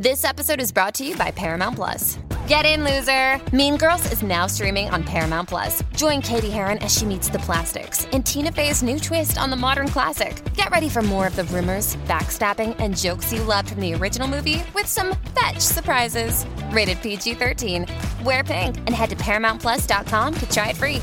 This episode is brought to you by Paramount Plus. Get in, loser! Mean Girls is now streaming on Paramount Plus. Join Cady Heron as she meets the plastics in Tina Fey's new twist on the modern classic. Get ready for more of the rumors, backstabbing, and jokes you loved from the original movie with some fetch surprises. Rated PG 13. Wear pink and head to ParamountPlus.com to try it free.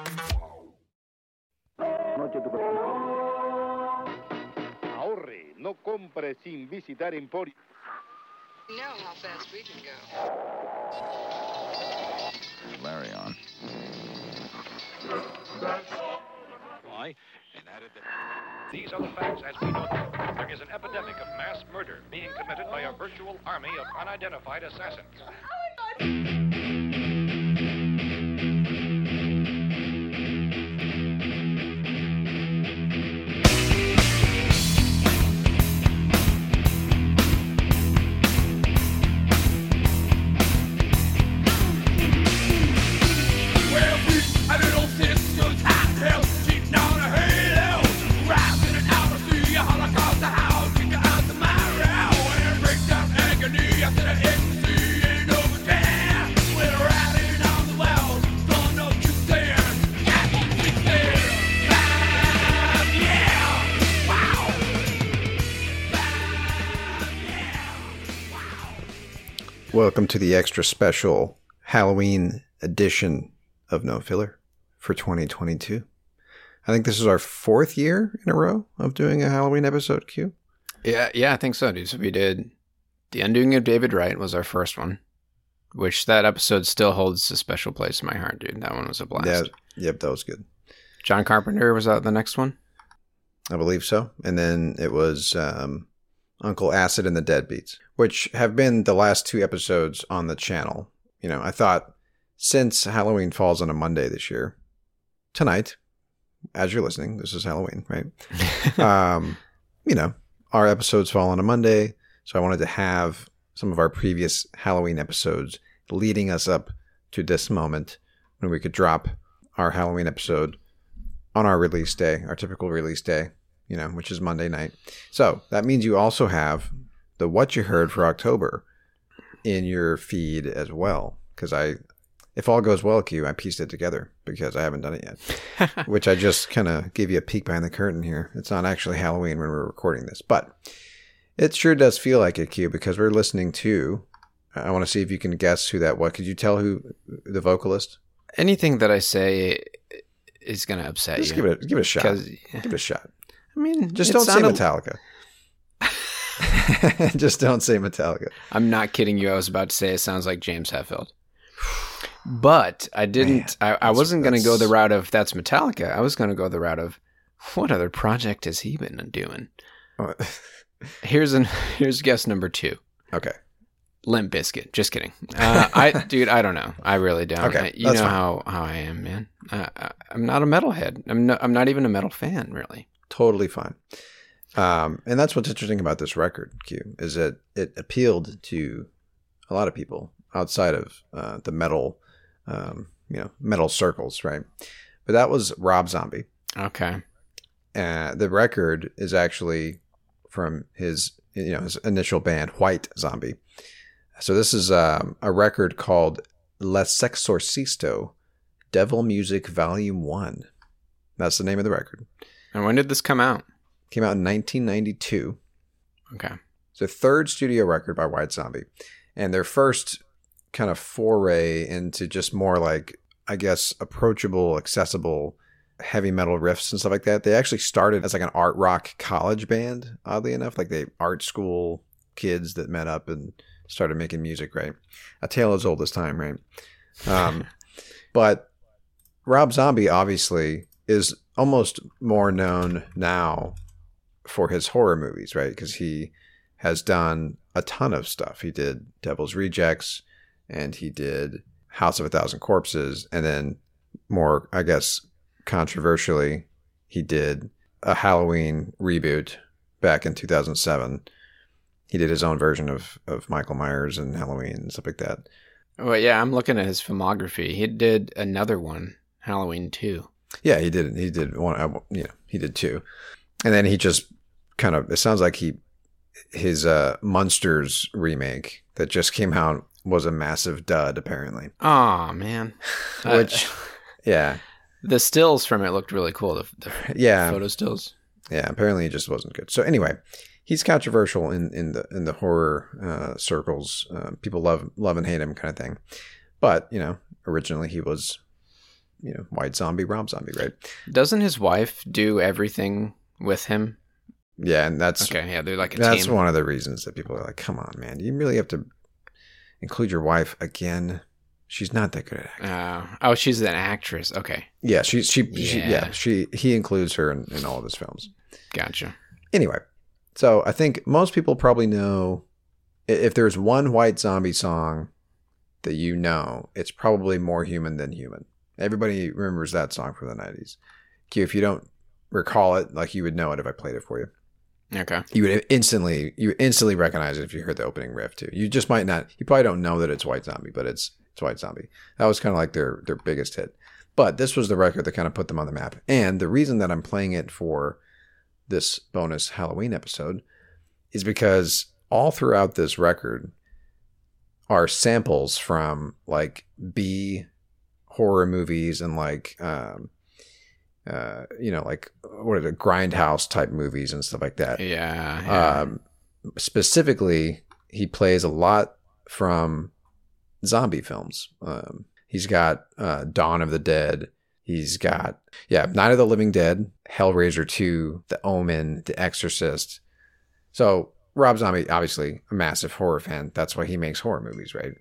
No compre sin visitar Emporio. You know how fast we can go. Larry on. Why? And added that these are the facts as we know them. There is an epidemic of mass murder being committed by a virtual army of unidentified assassins. Oh, Welcome to the extra special Halloween edition of No Filler for 2022. I think this is our fourth year in a row of doing a Halloween episode, Q. Yeah, yeah, I think so, dude. So we did The Undoing of David Wright was our first one, which that episode still holds a special place in my heart, dude. That one was a blast. Yeah, yep, that was good. John Carpenter was that the next one? I believe so. And then it was um, Uncle Acid and the Deadbeats, which have been the last two episodes on the channel. You know, I thought since Halloween falls on a Monday this year, tonight, as you're listening, this is Halloween, right? um, you know, our episodes fall on a Monday, so I wanted to have some of our previous Halloween episodes leading us up to this moment when we could drop our Halloween episode on our release day, our typical release day, you know, which is Monday night. So that means you also have the what you heard for October in your feed as well. Because I, if all goes well, Q, I pieced it together because I haven't done it yet, which I just kind of gave you a peek behind the curtain here. It's not actually Halloween when we're recording this, but it sure does feel like it, Q, because we're listening to. I want to see if you can guess who that was. Could you tell who the vocalist? Anything that I say is going to upset you. Just you. give it, give it a shot. Give it a shot. I mean, Just don't say Metallica. Just don't say Metallica. I'm not kidding you. I was about to say it sounds like James Hetfield. But I didn't. I, I wasn't going to go the route of that's Metallica. I was going to go the route of what other project has he been doing? Oh, Here's an here's guess number two. okay. Limp Bizkit. Just kidding. Uh, I, dude, I don't know. I really don't. Okay, I- you know fine. how, how I am, man. Uh, I, I'm not a metalhead. I'm no, I'm not even a metal fan, really. Totally fine. Um, and that's what's interesting about this record, Q, is that it appealed to a lot of people outside of uh, the metal, um, you know, metal circles, right? But that was Rob Zombie. Okay. Uh, the record is actually from his, you know, his initial band, White Zombie. So this is um, a record called Les Sexorcisto, Devil Music Volume One. That's the name of the record. And when did this come out? Came out in 1992. Okay. It's the third studio record by White Zombie. and their first kind of foray into just more like I guess approachable, accessible heavy metal riffs and stuff like that. They actually started as like an art rock college band, oddly enough, like they art school kids that met up and started making music, right? A tale as old as time, right? Um, but Rob Zombie obviously is almost more known now for his horror movies, right? Because he has done a ton of stuff. He did Devil's Rejects and he did House of a Thousand Corpses. And then, more, I guess, controversially, he did a Halloween reboot back in 2007. He did his own version of, of Michael Myers and Halloween and stuff like that. Well, yeah, I'm looking at his filmography. He did another one, Halloween 2. Yeah, he did. He did one. uh, You know, he did two, and then he just kind of. It sounds like he his uh Munsters remake that just came out was a massive dud. Apparently, Oh, man. Uh, which yeah, the stills from it looked really cool. The, the yeah, photo stills. yeah. Apparently, it just wasn't good. So anyway, he's controversial in in the in the horror uh, circles. Uh, people love love and hate him, kind of thing. But you know, originally he was. You know, White Zombie, Rob Zombie, right? Doesn't his wife do everything with him? Yeah, and that's Okay, yeah, they're like a That's team. one of the reasons that people are like, "Come on, man! You really have to include your wife again." She's not that good at acting. Uh, oh, she's an actress. Okay, yeah, she, she, she, Yeah. yeah, she. He includes her in, in all of his films. gotcha. Anyway, so I think most people probably know if there's one White Zombie song that you know, it's probably "More Human Than Human." Everybody remembers that song from the '90s. Q, if you don't recall it, like you would know it if I played it for you. Okay. you would instantly you instantly recognize it if you heard the opening riff too. You just might not you probably don't know that it's White Zombie, but it's it's White Zombie. That was kind of like their their biggest hit. But this was the record that kind of put them on the map. And the reason that I'm playing it for this bonus Halloween episode is because all throughout this record are samples from like B horror movies and like um uh you know like what are the grindhouse type movies and stuff like that Yeah. yeah. um, specifically, he plays a lot from zombie films. Um, he's got uh, Dawn of the Dead. He's got yeah, Night of the Living Dead, Hellraiser Two, The Omen, The Exorcist. So Rob Zombie, obviously a massive horror fan. That's why he makes horror movies, right?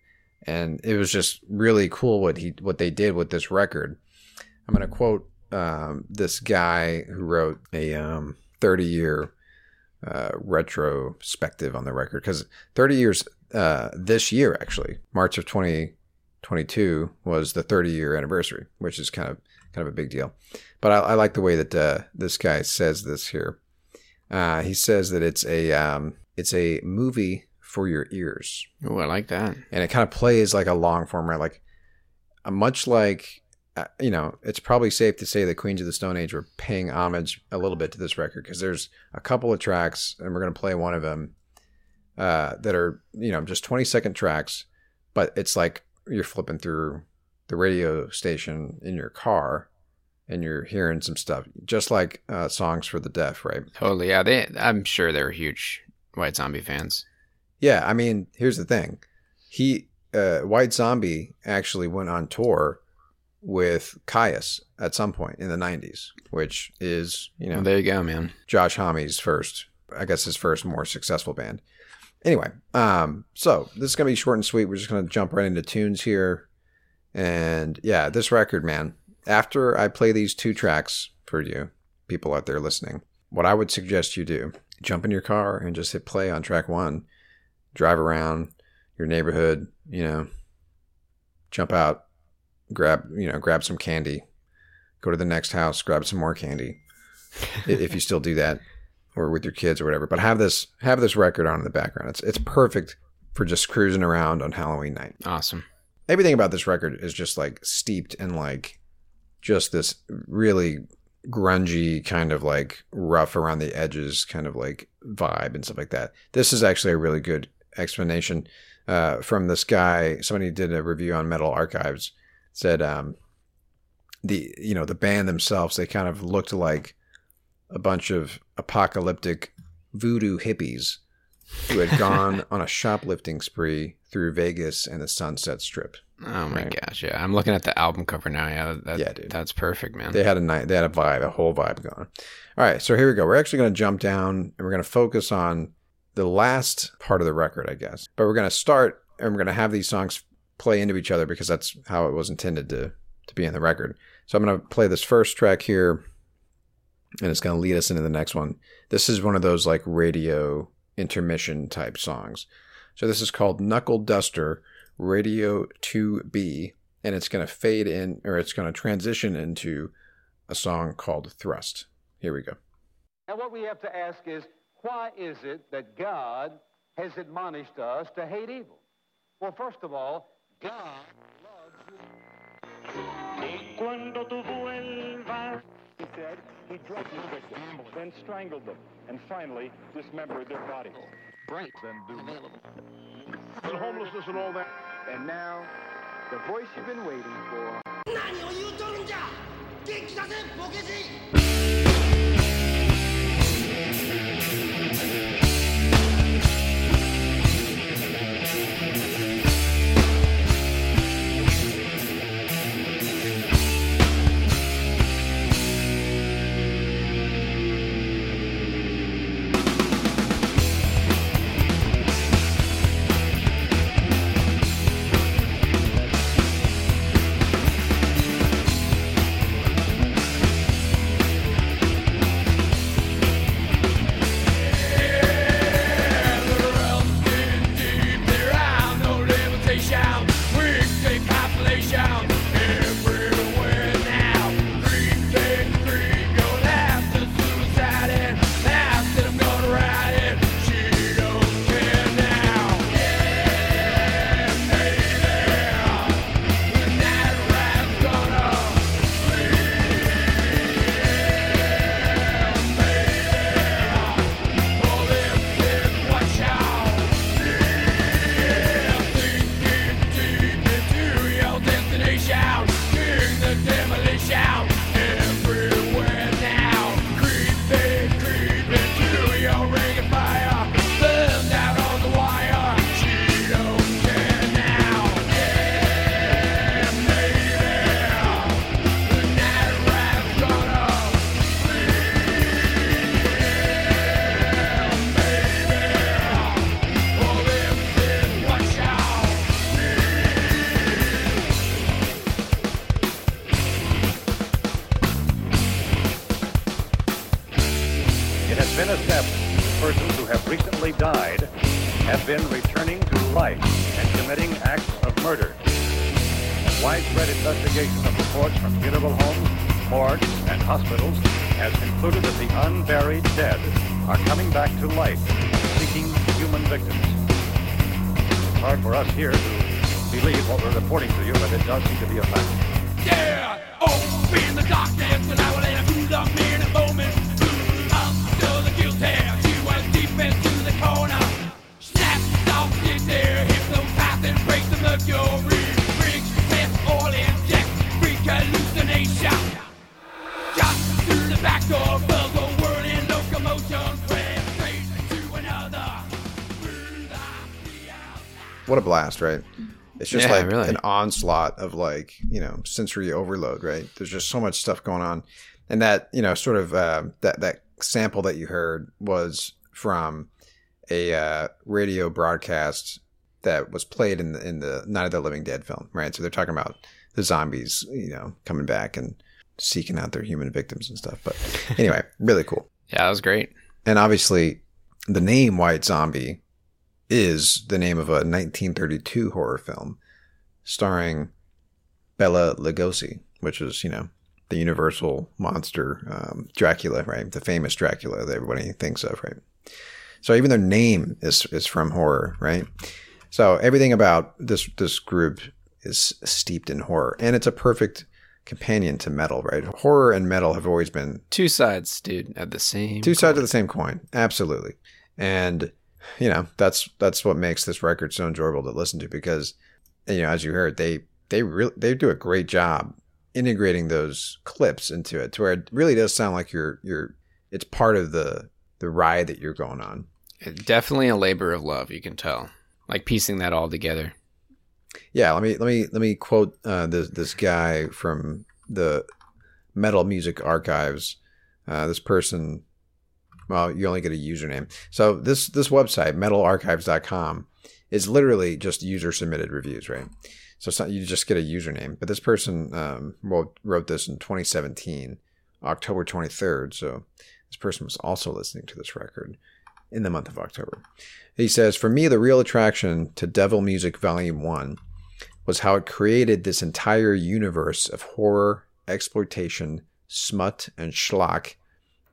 And it was just really cool what he what they did with this record. I'm going to quote um, this guy who wrote a um, 30 year uh, retrospective on the record because 30 years uh, this year actually March of 2022 was the 30 year anniversary, which is kind of kind of a big deal. But I, I like the way that uh, this guy says this here. Uh, he says that it's a um, it's a movie for your ears Oh, I like that. and it kind of plays like a long form, right? Like uh, much like you know, it's probably safe to say that Queens of the Stone Age were paying homage a little bit to this record because there's a couple of tracks, and we're gonna play one of them uh, that are you know just 20 second tracks, but it's like you're flipping through the radio station in your car. And you're hearing some stuff, just like uh, songs for the deaf, right? Totally. Yeah. They. I'm sure they were huge White Zombie fans. Yeah, I mean, here's the thing. He uh, White Zombie actually went on tour with Kyuss at some point in the 90s, which is, you know, Well, there you go, man. Josh Homme's first, I guess his first more successful band. Anyway, um, so this is gonna be short and sweet. We're just gonna jump right into tunes here, and yeah, this record, man. After I play these two tracks for you, people out there listening, what I would suggest you do: jump in your car and just hit play on track one, drive around your neighborhood, you know, jump out, grab, you know, grab some candy, go to the next house, grab some more candy, if you still do that or with your kids or whatever. But have this have this record on in the background. It's it's perfect for just cruising around on Halloween night. Awesome. Everything about this record is just like steeped in like just this really grungy kind of like rough around the edges kind of like vibe and stuff like that. This is actually a really good explanation uh, from this guy. Somebody did a review on Metal Archives. Said um, the you know the band themselves they kind of looked like a bunch of apocalyptic voodoo hippies who had gone on a shoplifting spree through Vegas and the Sunset Strip. Oh my Right. gosh, yeah. I'm looking at the album cover now. Yeah, that, Yeah, dude. that's perfect, man. They had a night, they had a vibe, a whole vibe going. All right, so here we go. We're actually going to jump down and we're going to focus on the last part of the record, I guess. But we're going to start and we're going to have these songs play into each other because that's how it was intended to to be in the record. So I'm going to play this first track here, and it's going to lead us into the next one. This is one of those like radio intermission type songs. So this is called Knuckle Duster Radio 2B, and it's going to fade in, or it's going to transition into a song called Thrust. Here we go. And what we have to ask is, why is it that God has admonished us to hate evil? Well, first of all, God loves you. Cuando tú vuelvas, he said, he drugged the victims, then strangled them, and finally dismembered their bodies. Right. Then do And homelessness and all that. And now, the voice you've been waiting for. It What a blast, right? It's just Yeah, like really. an onslaught of like, you know, sensory overload, right? There's just so much stuff going on. And that, you know, sort of uh, that that sample that you heard was from a uh, radio broadcast that was played in the in the Night of the Living Dead film, right? So they're talking about the zombies, you know, coming back and seeking out their human victims and stuff. But anyway, really cool. Yeah, that was great. And obviously, the name White Zombie is the name of a 1932 horror film starring Bela Lugosi, which is, you know, the universal monster um, Dracula, right? The famous Dracula that everybody thinks of, right? So even their name is is from horror, right? So everything about this this group is steeped in horror, and it's a perfect companion to metal, right? Horror and metal have always been Two sides, dude, at the same. two sides of the same coin absolutely and you know that's that's what makes this record so enjoyable to listen to because you know as you heard they they really they do a great job integrating those clips into it to where it really does sound like you're you're it's part of the the ride that you're going on Definitely a labor of love, you can tell. like piecing that all together. Yeah, let me let me let me quote uh, this this guy from the Metal Music Archives. Uh, this person, well, you only get a username. So this this website, metalarchives.com, is literally just user submitted reviews, right? So not, you just get a username. But this person um, wrote, wrote this in 2017, October 23rd. So this person was also listening to this record in the month of October. He says, For me, the real attraction to Devil Music Volume 1 was how it created this entire universe of horror, exploitation, smut, and schlock,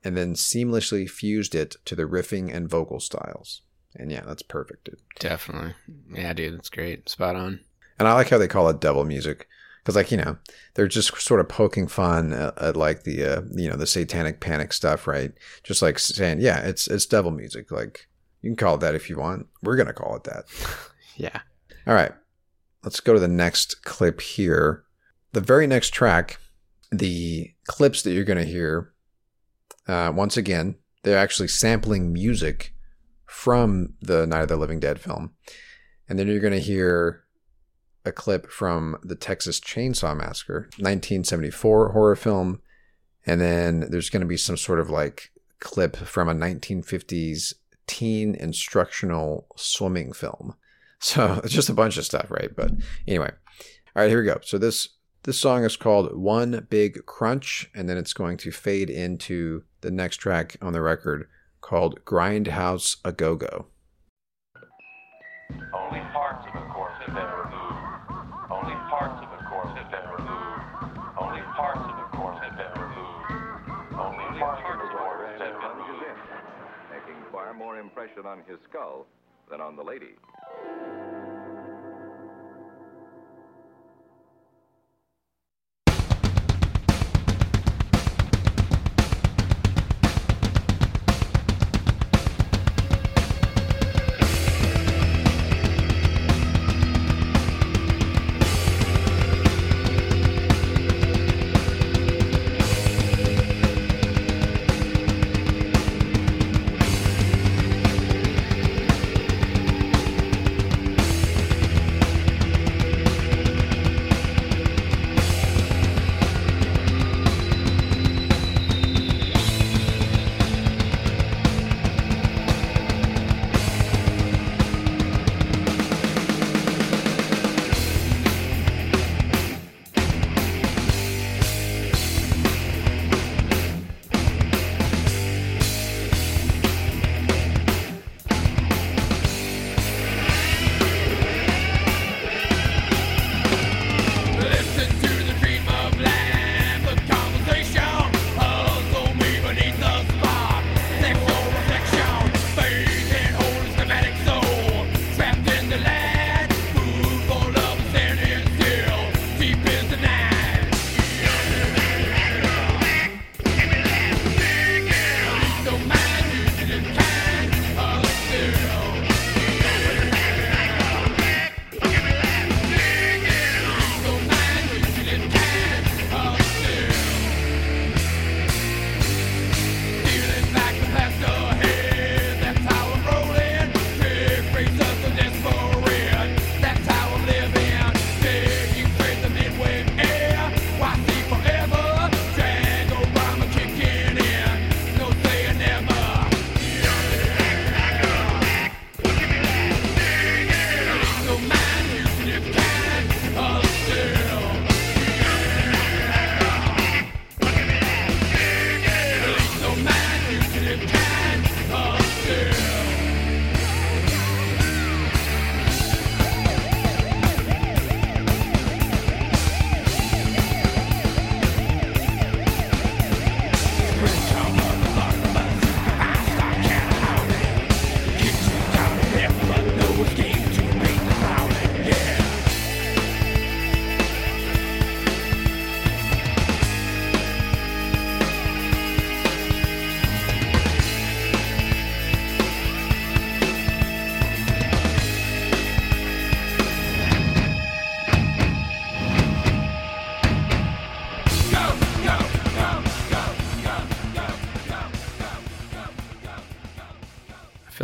and then seamlessly fused it to the riffing and vocal styles. And yeah, that's perfect, dude. Definitely. Yeah, dude, that's great. Spot on. And I like how they call it devil music because, like, you know, they're just sort of poking fun at, at like the, uh, you know, the satanic panic stuff, right? Just like saying, yeah, it's it's devil music. Like, you can call it that if you want. We're gonna call it that. yeah. All right. Let's go to the next clip here. The very next track, the clips that you're gonna hear, uh, once again, they're actually sampling music from the Night of the Living Dead film. And then you're going to hear a clip from the Texas Chainsaw Massacre, 1974 horror film. And then there's going to be some sort of like clip from a 1950s teen instructional swimming film. So it's just a bunch of stuff, right? But anyway, all right, here we go. So this this song is called One Big Crunch, and then it's going to fade into the next track on the record called Grindhouse A Go Go. Only parts of the corpse have been removed. Only parts of the corpse have been removed. Only parts of the corpse have been removed. Only parts of the corpse have been removed. making far more impression on his skull than on the lady.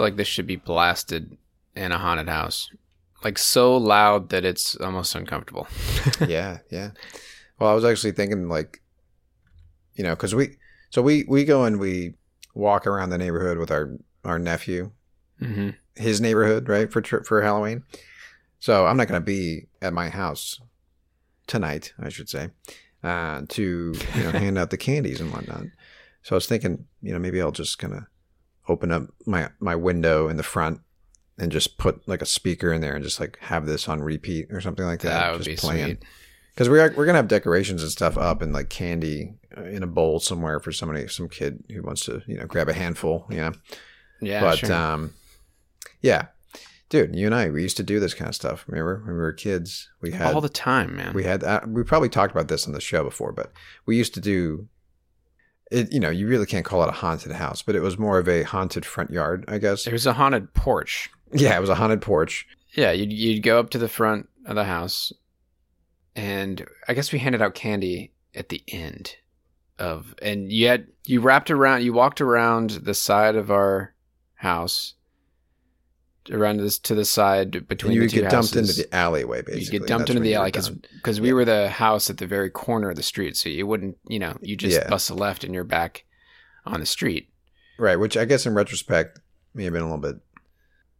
Feel like this should be blasted in a haunted house. like so loud that it's almost uncomfortable. yeah, yeah. Well, I was actually thinking like, you know, because we so we we go and we walk around the neighborhood with our our nephew, hmm his neighborhood, right for tri- for Halloween. So I'm not going to be at my house tonight, I should say, uh, to you know hand out the candies and whatnot. So I was thinking, you know, maybe I'll just kind of open up my my window in the front and just put like a speaker in there and just like have this on repeat or something like that. That would just be playing. sweet. Because we're we're gonna have decorations and stuff up and like candy uh, in a bowl somewhere for somebody, some kid who wants to you know grab a handful, you know. Yeah, but sure. um, yeah, dude, you and I we used to do this kind of stuff. Remember when we were kids? We had all the time, man. we had uh, we probably talked about this on the show before, but we used to do it. You know, you really can't call it a haunted house, but it was more of a haunted front yard, I guess. It was a haunted porch. Yeah, it was a haunted porch. Yeah, you'd you'd go up to the front of the house, and I guess we handed out candy at the end of, and you had you wrapped around, you walked around the side of our house, around this to the side And between you the would two get dumped into the alleyway, basically. You get dumped That's into the alley because because we were the house at the very corner of the street, so you wouldn't, you know, you just Yeah. bust a left and you're back on the street. Right, which I guess in retrospect may have been a little bit.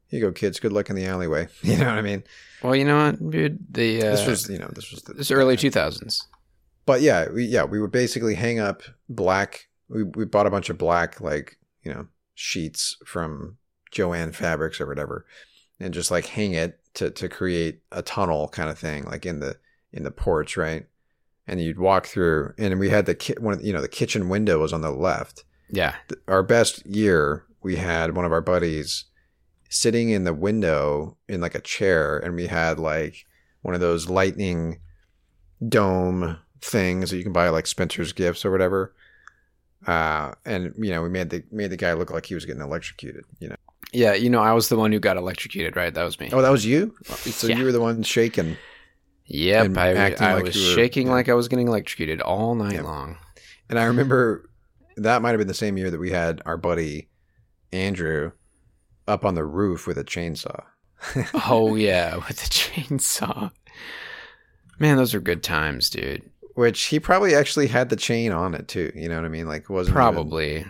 Here you go, kids. Good luck in the alleyway. You know what I mean? Well, you know what, dude? The uh, this was, you know, this was the, this early two thousands. But yeah, we yeah we would basically hang up black. We we bought a bunch of black like you know sheets from Jo-Ann Fabrics or whatever, and just like hang it to to create a tunnel kind of thing, like in the in the porch, right? And you'd walk through, and we had the ki- one of- you know the kitchen window was on the left. Yeah, Our best year, we had one of our buddies sitting in the window in like a chair, and we had like one of those lightning dome things that you can buy like Spencer's Gifts or whatever. Uh, and you know, we made the made the guy look like he was getting electrocuted. You know. Yeah. You know, I was the one who got electrocuted, right? That was me. Oh, that was you. So Yeah. you were the one shaking. Yep, I, I like was were- shaking yeah. like I was getting electrocuted all night long. And I remember that might have been the same year that we had our buddy Andrew up on the roof with a chainsaw. oh yeah, with the chainsaw. Man, those are good times, dude. Which he probably actually had the chain on it too. You know what I mean? Like wasn't even- Probably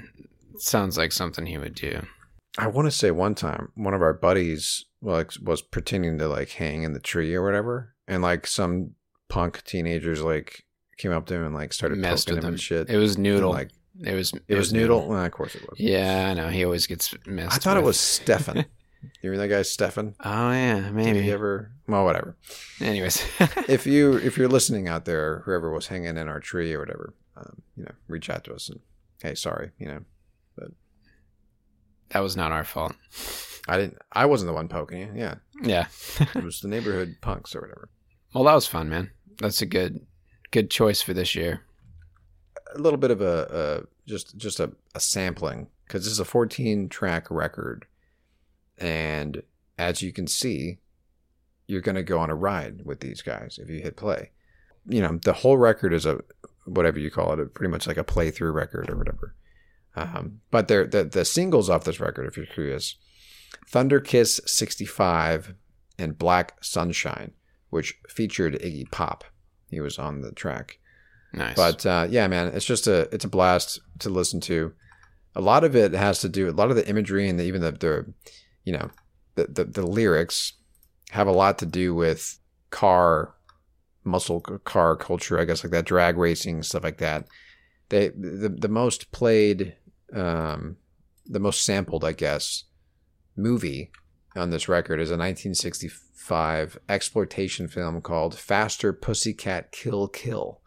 sounds like something he would do. I want to say one time one of our buddies like was pretending to like hang in the tree or whatever, and like some punk teenagers like came up to him and like started Messed poking with him and shit. It was And, Noodle. like It was. it, was Noodle. Well, of course it was. Yeah, I know. He always gets missed. I thought it was Stefan. you remember that guy Stefan? Oh yeah, Did maybe. he ever? Well, whatever. Anyways, if you if you're listening out there, whoever was hanging in our tree or whatever, um, you know, reach out to us and hey, sorry, you know, that was not our fault. I didn't. I wasn't the one poking you. Yeah, Yeah. it was the neighborhood punks or whatever. well, that was fun, man. That's a good, good choice for this year. a little bit of a, a just just a, a sampling because this is a 14 track record, and as you can see, you're going to go on a ride with these guys if you hit play. You know, the whole record is a whatever you call it, a, pretty much like a playthrough record or whatever. Um, but they're, the the singles off this record, if you're curious, Thunder Kiss 65 and Black Sunshine, which featured Iggy Pop. He was on the track. Nice. But uh, yeah, man, it's just a it's a blast to listen to. A lot of it has to do a lot of the imagery and the, even the, the you know the, the the lyrics have a lot to do with car muscle car culture, I guess like that drag racing stuff like that. They the the most played um the most sampled, I guess, movie on this record is a 1965 exploitation film called Faster Pussycat Kill Kill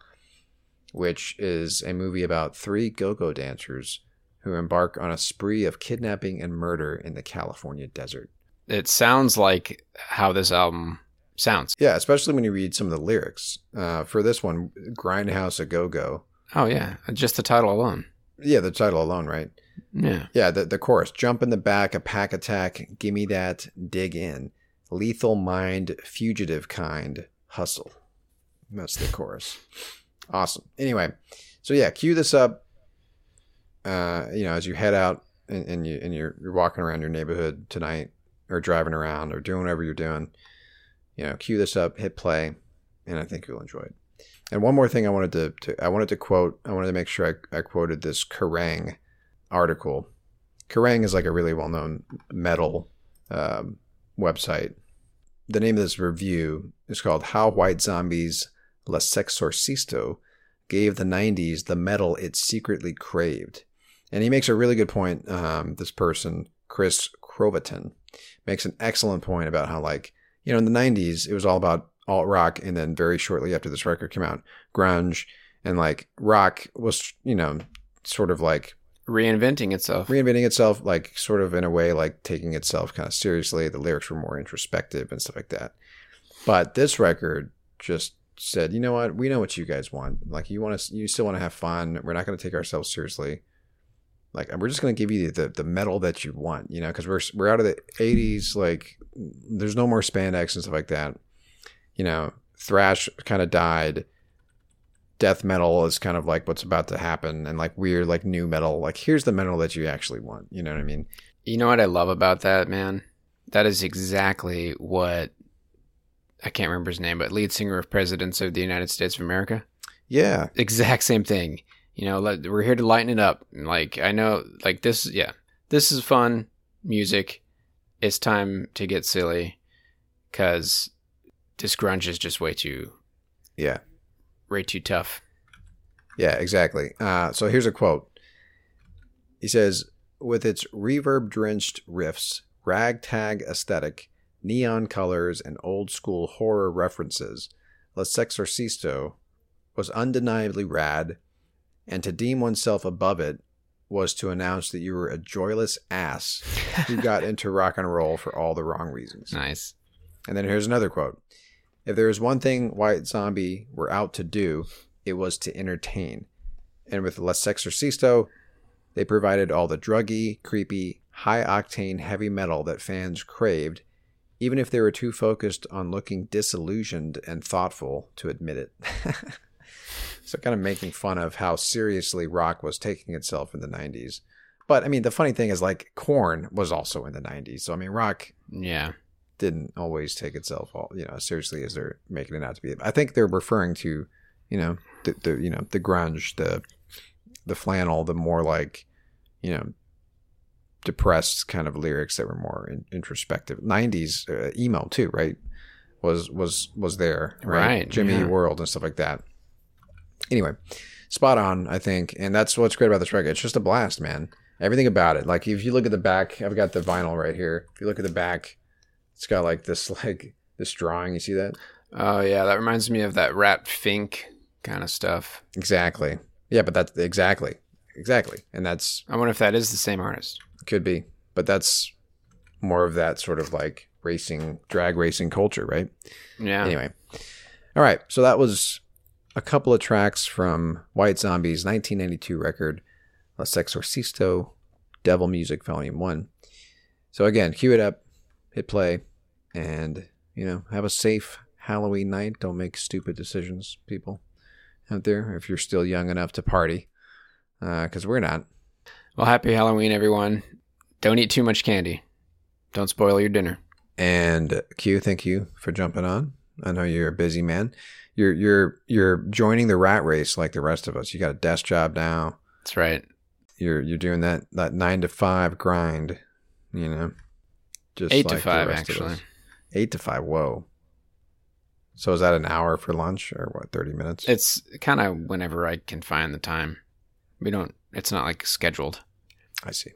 which is a movie about three go go dancers who embark on a spree of kidnapping and murder in the California desert. it sounds like how this album sounds. Yeah, especially when you read some of the lyrics. Uh, for this one, Grindhouse a Go Go. Oh yeah, just the title alone. Yeah, the title alone, right? Yeah. Yeah, the, the chorus Jump in the back, a pack attack, gimme that, dig in. Lethal mind, fugitive kind, hustle. That's the chorus. Awesome. Anyway, so yeah, cue this up. Uh, you know, as you head out and, and you and you're you're walking around your neighborhood tonight, or driving around, or doing whatever you're doing. you know, cue this up, hit play, and I think you'll enjoy it. And one more thing I wanted to, to I wanted to quote, I wanted to make sure I, I quoted this Kerrang article. Kerrang is like a really well known metal um, website. The name of this review is called How White Zombies La Sexorcisto Gave the 90s the metal it secretly craved. And he makes a really good point. Um, this person, Chris Krovatin, makes an excellent point about how, like, you know, in the 90s, it was all about alt rock. And then very shortly after this record came out, grunge. And like rock was, you know, sort of like Reinventing itself. reinventing itself, like sort of in a way, like taking itself kind of seriously. The lyrics were more introspective and stuff like that. But this record just said, you know what, we know what you guys want. Like you want to, you still want to have fun. We're not going to take ourselves seriously. Like we're just going to give you the the metal that you want, you know, because we're we're out of the '80s. Like there's no more spandex and stuff like that. You know, thrash kind of died death metal is kind of like what's about to happen and like weird like nu metal like here's the metal that you actually want you know what i mean You know what I love about that, man? That is exactly what I can't remember his name, but lead singer of Presidents of the United States of America. yeah Exact same thing. You know, let, we're here to lighten it up. Like I know, like this, yeah, this is fun music. It's time to get silly, because this grunge is just way too, yeah way too tough. yeah exactly uh, so here's a quote he says with its reverb drenched riffs ragtag aesthetic neon colors and old school horror references la sexorcisto was undeniably rad and to deem oneself above it was to announce that you were a joyless ass who got into rock and roll for all the wrong reasons Nice. And then here's another quote. If there was one thing White Zombie were out to do, it was to entertain. And with Les Sexorcisto, they provided all the druggy, creepy, high octane heavy metal that fans craved, even if they were too focused on looking disillusioned and thoughtful to admit it. so, kind of making fun of how seriously rock was taking itself in the 90s. But, I mean, the funny thing is, like, Korn was also in the 90s. So, I mean, rock Yeah. Didn't always take itself all you know as seriously as they're making it out to be. I think they're referring to you know the, the you know the grunge, the the flannel, the more like you know depressed kind of lyrics that were more in, introspective. '90s uh, emo too, right? Was was was there Right, Jimmy yeah. World and stuff like that. Anyway, spot on, I think, and that's what's great about this record. It's just a blast, man. Everything about it. Like if you look at the back, I've got the vinyl right here. If you look at the back, it's got like this like this drawing. You see that? Oh yeah, that reminds me of that Rat Fink kind of stuff. Exactly. Yeah, but that's exactly exactly, and that's I wonder if that is the same artist. could be, but that's more of that sort of like racing, drag racing culture, right? Yeah. Anyway, all right. So that was a couple of tracks from White Zombies' 1992 record, La Sexorcisto, Devil Music Volume One. So again, cue it up, hit play, and you know have a safe Halloween night. Don't make stupid decisions, people out there. If you're still young enough to party, uh, because we're not. Well, happy Halloween, everyone. Don't eat too much candy. Don't spoil your dinner. And Q, thank you for jumping on. I know you're a busy man. You're you're you're joining the rat race like the rest of us. You got a desk job now. That's right. You're you're doing that that nine to five grind. You know, just Eight to the five, actually. Eight to five. Whoa. So is that an hour for lunch or what? Thirty minutes? It's kind of whenever I can find the time. We don't. It's not like scheduled. I see.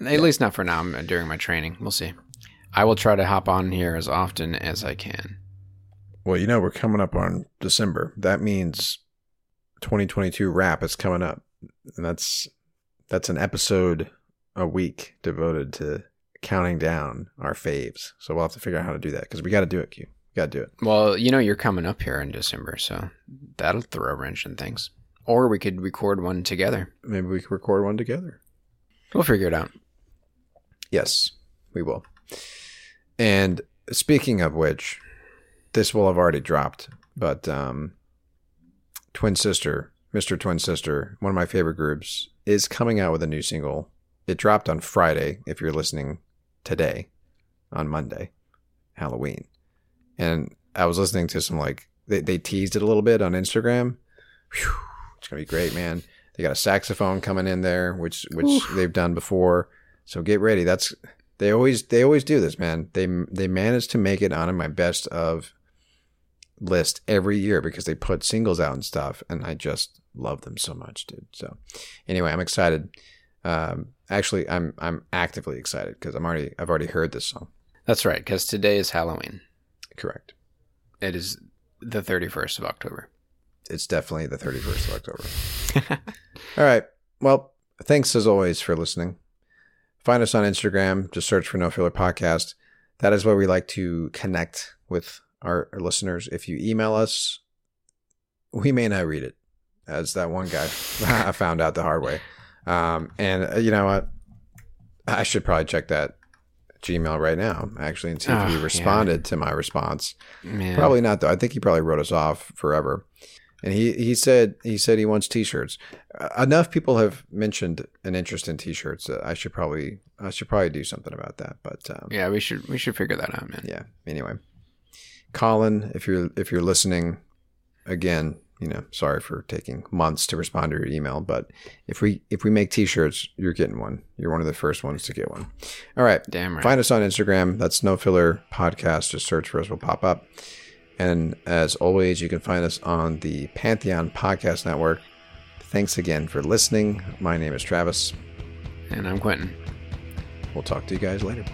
At least not for now. During my training. We'll see. I will try to hop on here as often as I can. Well, you know we're coming up on December. That means 2022 wrap is coming up, and that's that's an episode a week devoted to counting down our faves. So we'll have to figure out how to do that because we got to do it. Q, got to do it. Well, you know you're coming up here in December, so that'll throw a wrench in things. Or we could record one together. Maybe we could record one together. We'll figure it out. Yes, we will. And speaking of which, this will have already dropped, but um, Twin Sister, Mr. Twin Sister, one of my favorite groups, is coming out with a new single. It dropped on Friday, if you're listening today, on Monday, Halloween. And I was listening to some like they, they teased it a little bit on Instagram. Whew, it's gonna be great, man. They got a saxophone coming in there, which which Oof. they've done before. So get ready. That's they always they always do this, man. They they manage to make it on my best of list every year because they put singles out and stuff, and I just love them so much, dude. So anyway, I'm excited. Um, actually, I'm I'm actively excited because I'm already I've already heard this song. That's right, because today is Halloween. Correct. It is the 31st of October. It's definitely the 31st of October. All right. Well, thanks as always for listening. Find us on Instagram. Just search for No Filler Podcast. That is where we like to connect with our, our listeners. If you email us, we may not read it, as that one guy I found out the hard way. Um, and uh, you know what? I should probably check that Gmail right now, actually, and see if Ah, he yeah. responded to my response. Man. Probably not, though. I think he probably wrote us off forever. And he, he said he said he wants T-shirts. Uh, enough people have mentioned an interest in T-shirts. That I should probably I should probably do something about that. But um, Yeah, we should we should figure that out, man. yeah. Anyway, Colin, if you're if you're listening, again, you know, sorry for taking months to respond to your email, but if we if we make T-shirts, you're getting one. You're one of the first ones to get one. All right, Damn right. Find us on Instagram. That's No Filler Podcast. Just search for us; we'll pop up. And as always, you can find us on the Pantheon Podcast Network. Thanks again for listening. My name is Travis. And I'm Quentin. We'll talk to you guys later.